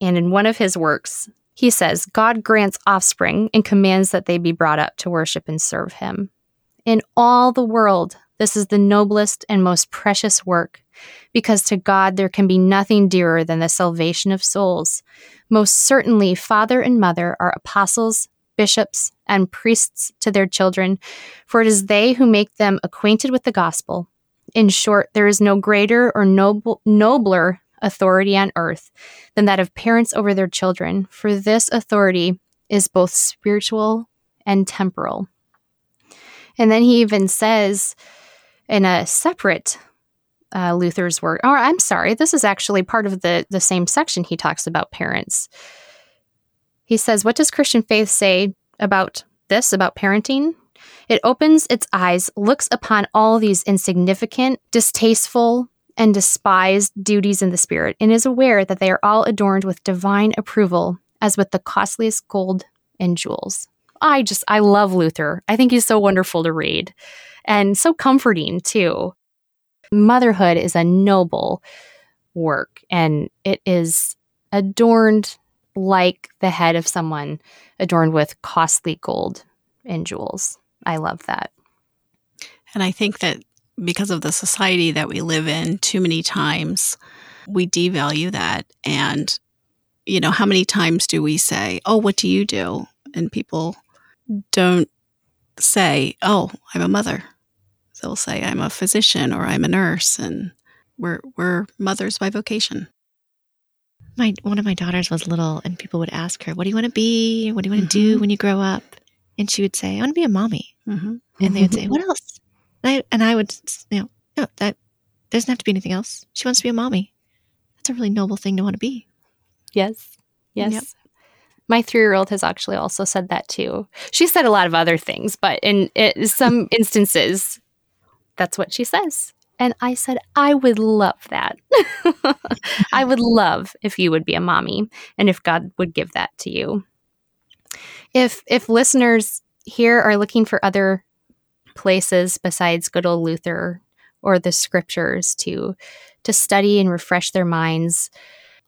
And in one of his works, he says, God grants offspring and commands that they be brought up to worship and serve him. In all the world, this is the noblest and most precious work, because to God there can be nothing dearer than the salvation of souls. Most certainly, father and mother are apostles, bishops, and priests to their children, for it is they who make them acquainted with the gospel. In short, there is no greater or noble, nobler authority on earth than that of parents over their children, for this authority is both spiritual and temporal. And then he even says in a separate uh, Luther's work, or I'm sorry, this is actually part of the, the same section he talks about parents. He says, What does Christian faith say about this, about parenting? It opens its eyes, looks upon all these insignificant, distasteful, and despised duties in the Spirit, and is aware that they are all adorned with divine approval, as with the costliest gold and jewels. I just, I love Luther. I think he's so wonderful to read and so comforting too. Motherhood is a noble work and it is adorned like the head of someone adorned with costly gold and jewels. I love that. And I think that because of the society that we live in, too many times we devalue that. And, you know, how many times do we say, Oh, what do you do? And people don't say, Oh, I'm a mother. They'll say, I'm a physician or I'm a nurse. And we're, we're mothers by vocation. My one of my daughters was little, and people would ask her, "What do you want to be? What do you want to mm-hmm. do when you grow up?" And she would say, "I want to be a mommy." Mm-hmm. And they would say, "What else?" And I, and I would, you know, no, that doesn't have to be anything else. She wants to be a mommy. That's a really noble thing to want to be. Yes. Yes. Yep. My three year old has actually also said that too. She said a lot of other things, but in, in some instances, that's what she says. And I said, I would love that. I would love if you would be a mommy and if God would give that to you. If if listeners here are looking for other places besides good old Luther or the scriptures to to study and refresh their minds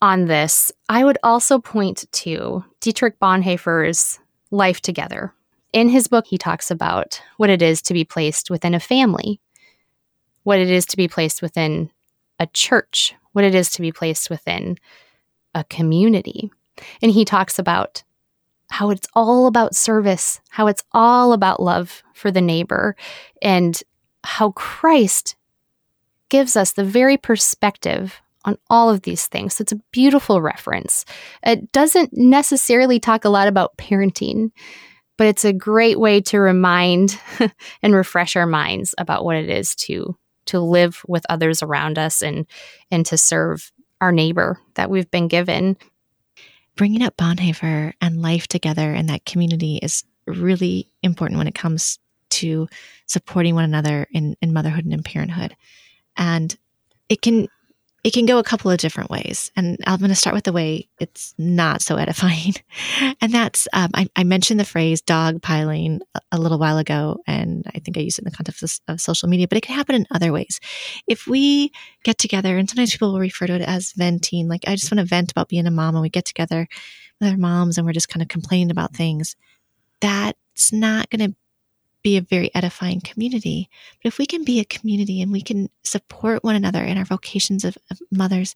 on this, I would also point to Dietrich Bonhoeffer's Life Together. In his book, he talks about what it is to be placed within a family, what it is to be placed within a church, what it is to be placed within a community. And he talks about how it's all about service, how it's all about love for the neighbor, and how Christ gives us the very perspective on all of these things. So it's a beautiful reference. It doesn't necessarily talk a lot about parenting, but it's a great way to remind and refresh our minds about what it is to to live with others around us and and to serve our neighbor that we've been given bringing up Bonhoeffer and life together in that community is really important when it comes to supporting one another in, in motherhood and in parenthood. And it can it can go a couple of different ways. And I'm going to start with the way it's not so edifying. and that's, um, I, I, mentioned the phrase dog piling a, little while ago, and I think I used it in the context of, of, social media, but it can happen in other ways. If we get together, and sometimes people will refer to it as venting, like I just want to vent about being a mom, and we get together with our moms and we're just kind of complaining about things, that's not going to be a very edifying community. But if we can be a community and we can support one another in our vocations of, of mothers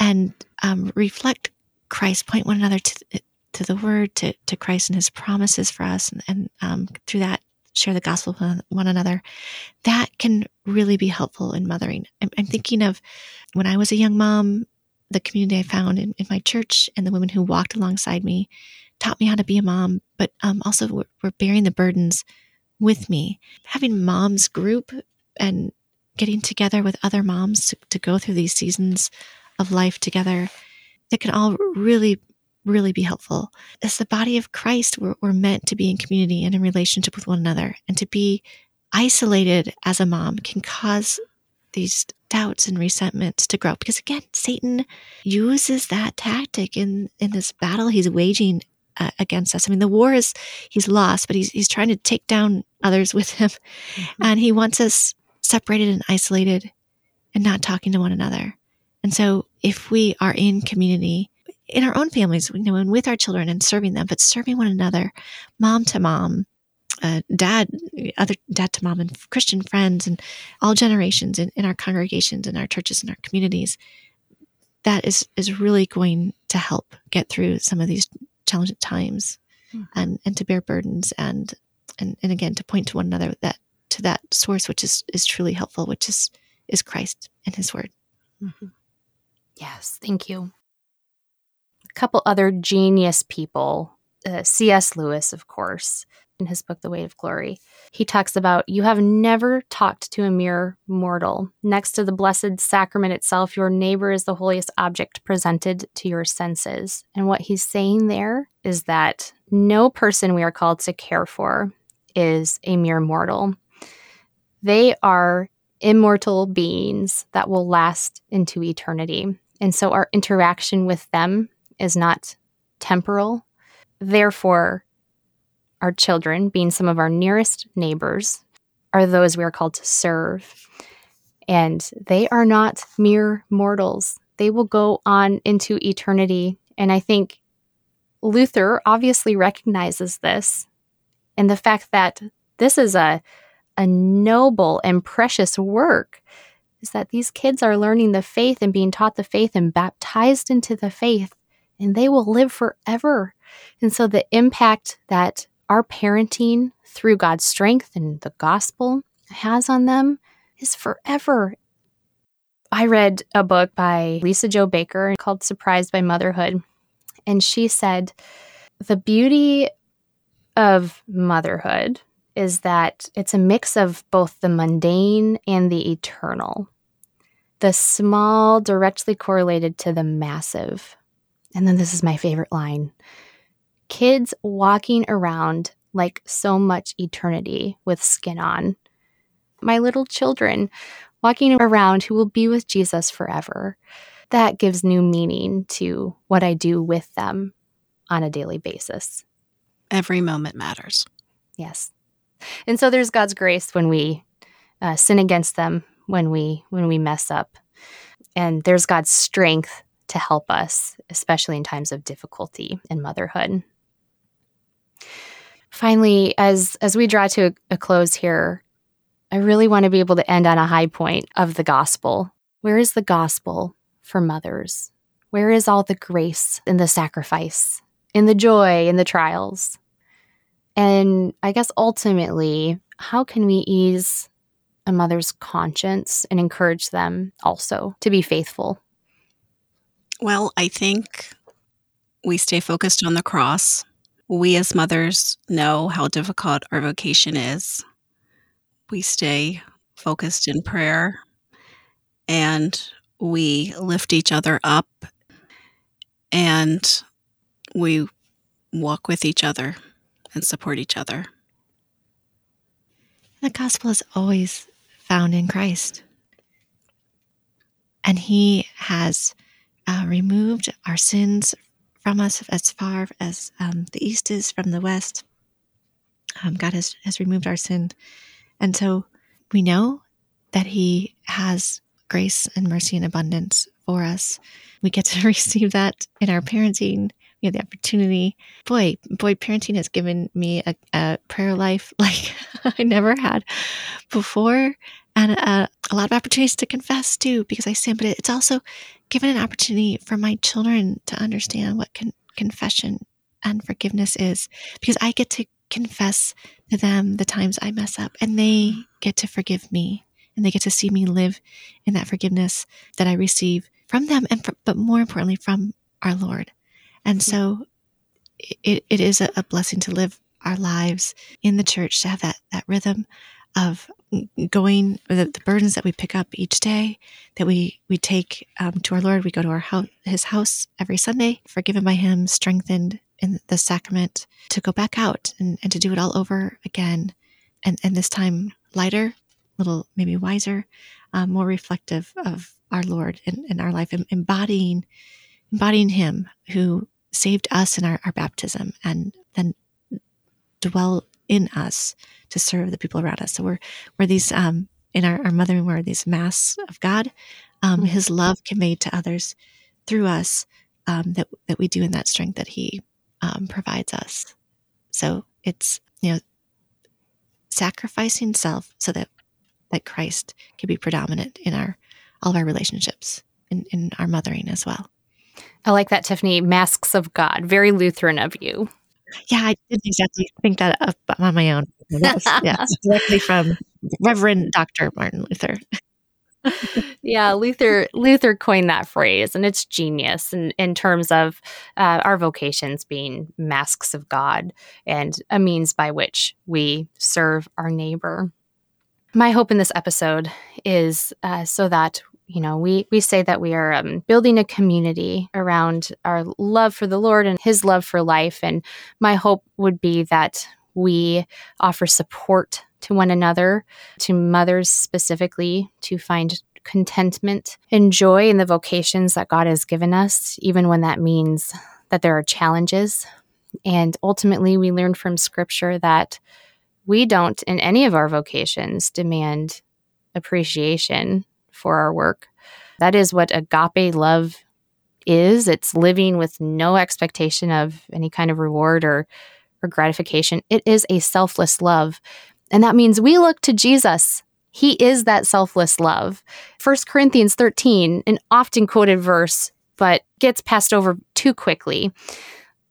and um, reflect Christ, point one another to, to the word, to, to Christ and his promises for us, and, and um, through that, share the gospel with one another, that can really be helpful in mothering. I'm, I'm thinking of when I was a young mom, the community I found in, in, my church and the women who walked alongside me taught me how to be a mom, but um, also were, were bearing the burdens with me. Having moms group and getting together with other moms to, to go through these seasons of life together, that can all really really be helpful. As the body of Christ, we're, we're meant to be in community and in relationship with one another. And to be isolated as a mom can cause these doubts and resentments to grow. Because again, Satan uses that tactic in, in this battle he's waging uh, against us. I mean, the war is, he's lost, but he's, he's trying to take down others with him. Mm-hmm. And he wants us separated and isolated and not talking to one another. And so if we are in community, in our own families, you know, and with our children and serving them, but serving one another, mom to mom, uh, dad, other dad to mom, and Christian friends, and all generations in, in our congregations, in our churches, in our communities. That is is really going to help get through some of these challenging times, mm. and and to bear burdens, and and and again to point to one another that to that source which is is truly helpful, which is is Christ and His Word. Mm-hmm. Yes, thank you A couple other genius people. Uh, C.S. Lewis, of course, in his book, The Weight of Glory. He talks about you have never talked to a mere mortal. Next to the blessed sacrament itself, your neighbor is the holiest object presented to your senses. And what he's saying there is that no person we are called to care for is a mere mortal. They are immortal beings that will last into eternity. And so our interaction with them is not temporal. Therefore, our children, being some of our nearest neighbors, are those we are called to serve. And they are not mere mortals. They will go on into eternity. And I think Luther obviously recognizes this and the fact that this is a, a noble and precious work is that these kids are learning the faith and being taught the faith and baptized into the faith and they will live forever. And so the impact that our parenting through God's strength and the gospel has on them is forever. I read a book by Lisa-Jo Baker called Surprised by Motherhood. And she said, The beauty of motherhood is that it's a mix of both the mundane and the eternal. The small directly correlated to the massive. And then this is my favorite line kids walking around like so much eternity with skin on. My little children walking around who will be with Jesus forever. That gives new meaning to what I do with them on a daily basis. Every moment matters. Yes. And so there's God's grace when we uh, sin against them, when we when we mess up. And there's God's strength to help us, especially in times of difficulty in motherhood. Finally, as, as we draw to a, a close here, I really want to be able to end on a high point of the gospel. Where is the gospel for mothers? Where is all the grace in the sacrifice, in the joy, in the trials? And I guess ultimately, how can we ease a mother's conscience and encourage them also to be faithful well, I think we stay focused on the cross. We as mothers know how difficult our vocation is. We stay focused in prayer and we lift each other up and we walk with each other and support each other. The gospel is always found in Christ. And he has uh, removed our sins from us as far as um, the east is from the west. Um, God has, has removed our sin. And so we know that He has grace and mercy and abundance for us. We get to receive that in our parenting. We have the opportunity. Boy, boy, parenting has given me a, a prayer life like I never had before and a, a, lot of opportunities to confess too because I sin. But it's also given an opportunity for my children to understand what con- confession and forgiveness is because I get to confess to them the times I mess up, and they get to forgive me, and they get to see me live in that forgiveness that I receive from them, and but more importantly from our Lord. And so, it, it is a, a blessing to live our lives in the church to have that that rhythm of going the, the, burdens that we pick up each day that we we take um, to our lord. We go to our house his house every sunday forgiven by him strengthened in the sacrament to go back out and, and to do it all over again. And and this time lighter a little maybe wiser um, more reflective of our lord in, in our life embodying embodying him who saved us in our, our baptism and then dwell in us to serve the people around us. So we're we're these um, in our, our mothering we're these masks of God, um, mm-hmm. His love conveyed to others through us um, that that we do in that strength that He um, provides us. So it's you know sacrificing self so that that Christ can be predominant in our all of our relationships in, in our mothering as well. I like that, Tiffany. Masks of God, very Lutheran of you. Yeah, I didn't exactly think that up on my own. Was, yeah, directly from Reverend Dr. Martin Luther. yeah, Luther Luther coined that phrase, and it's genius in, in terms of uh, our vocations being masks of God and a means by which we serve our neighbor. My hope in this episode is uh, so that you know we we say that we are um, building a community around our love for the lord and his love for life. And my hope would be that we offer support to one another to mothers specifically to find contentment and joy in the vocations that god has given us even when that means that there are challenges. And ultimately we learn from scripture that we don't in any of our vocations demand appreciation for our work. That is what agape love is. It's living with no expectation of any kind of reward or, or gratification. It is a selfless love. And that means we look to Jesus. He is that selfless love. 1 Corinthians 13, an often quoted verse, but gets passed over too quickly.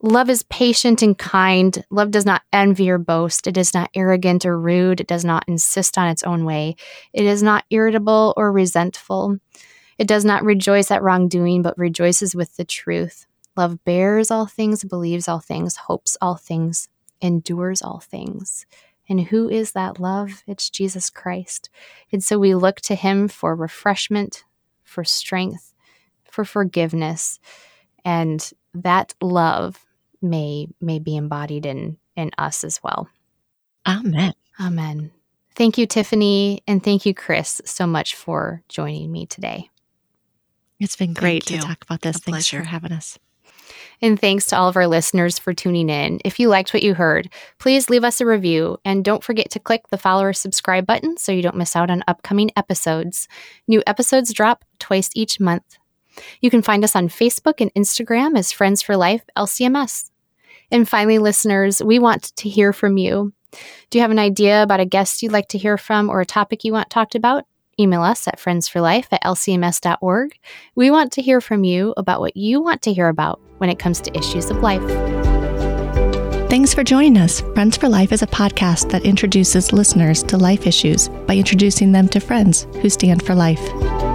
Love is patient and kind. Love does not envy or boast. It is not arrogant or rude. It does not insist on its own way. It is not irritable or resentful. It does not rejoice at wrongdoing, but rejoices with the truth. Love bears all things, believes all things, hopes all things, endures all things. And who is that love? It's Jesus Christ. And so we look to him for refreshment, for strength, for forgiveness. And that love may may be embodied in in us as well. Amen. Amen. Thank you, Tiffany, and thank you, Chris, so much for joining me today. It's been great to talk about this. A Thanks pleasure. for having us. And thanks to all of our listeners for tuning in. If you liked what you heard, please leave us a review and don't forget to click the follow or subscribe button so you don't miss out on upcoming episodes. New episodes drop twice each month. You can find us on Facebook and Instagram as Friends for Life LCMS. And finally, listeners, we want to hear from you. Do you have an idea about a guest you'd like to hear from or a topic you want talked about? Email us at friendsforlife at lcms.org. We want to hear from you about what you want to hear about when it comes to issues of life. Thanks for joining us. Friends for Life is a podcast that introduces listeners to life issues by introducing them to friends who stand for life.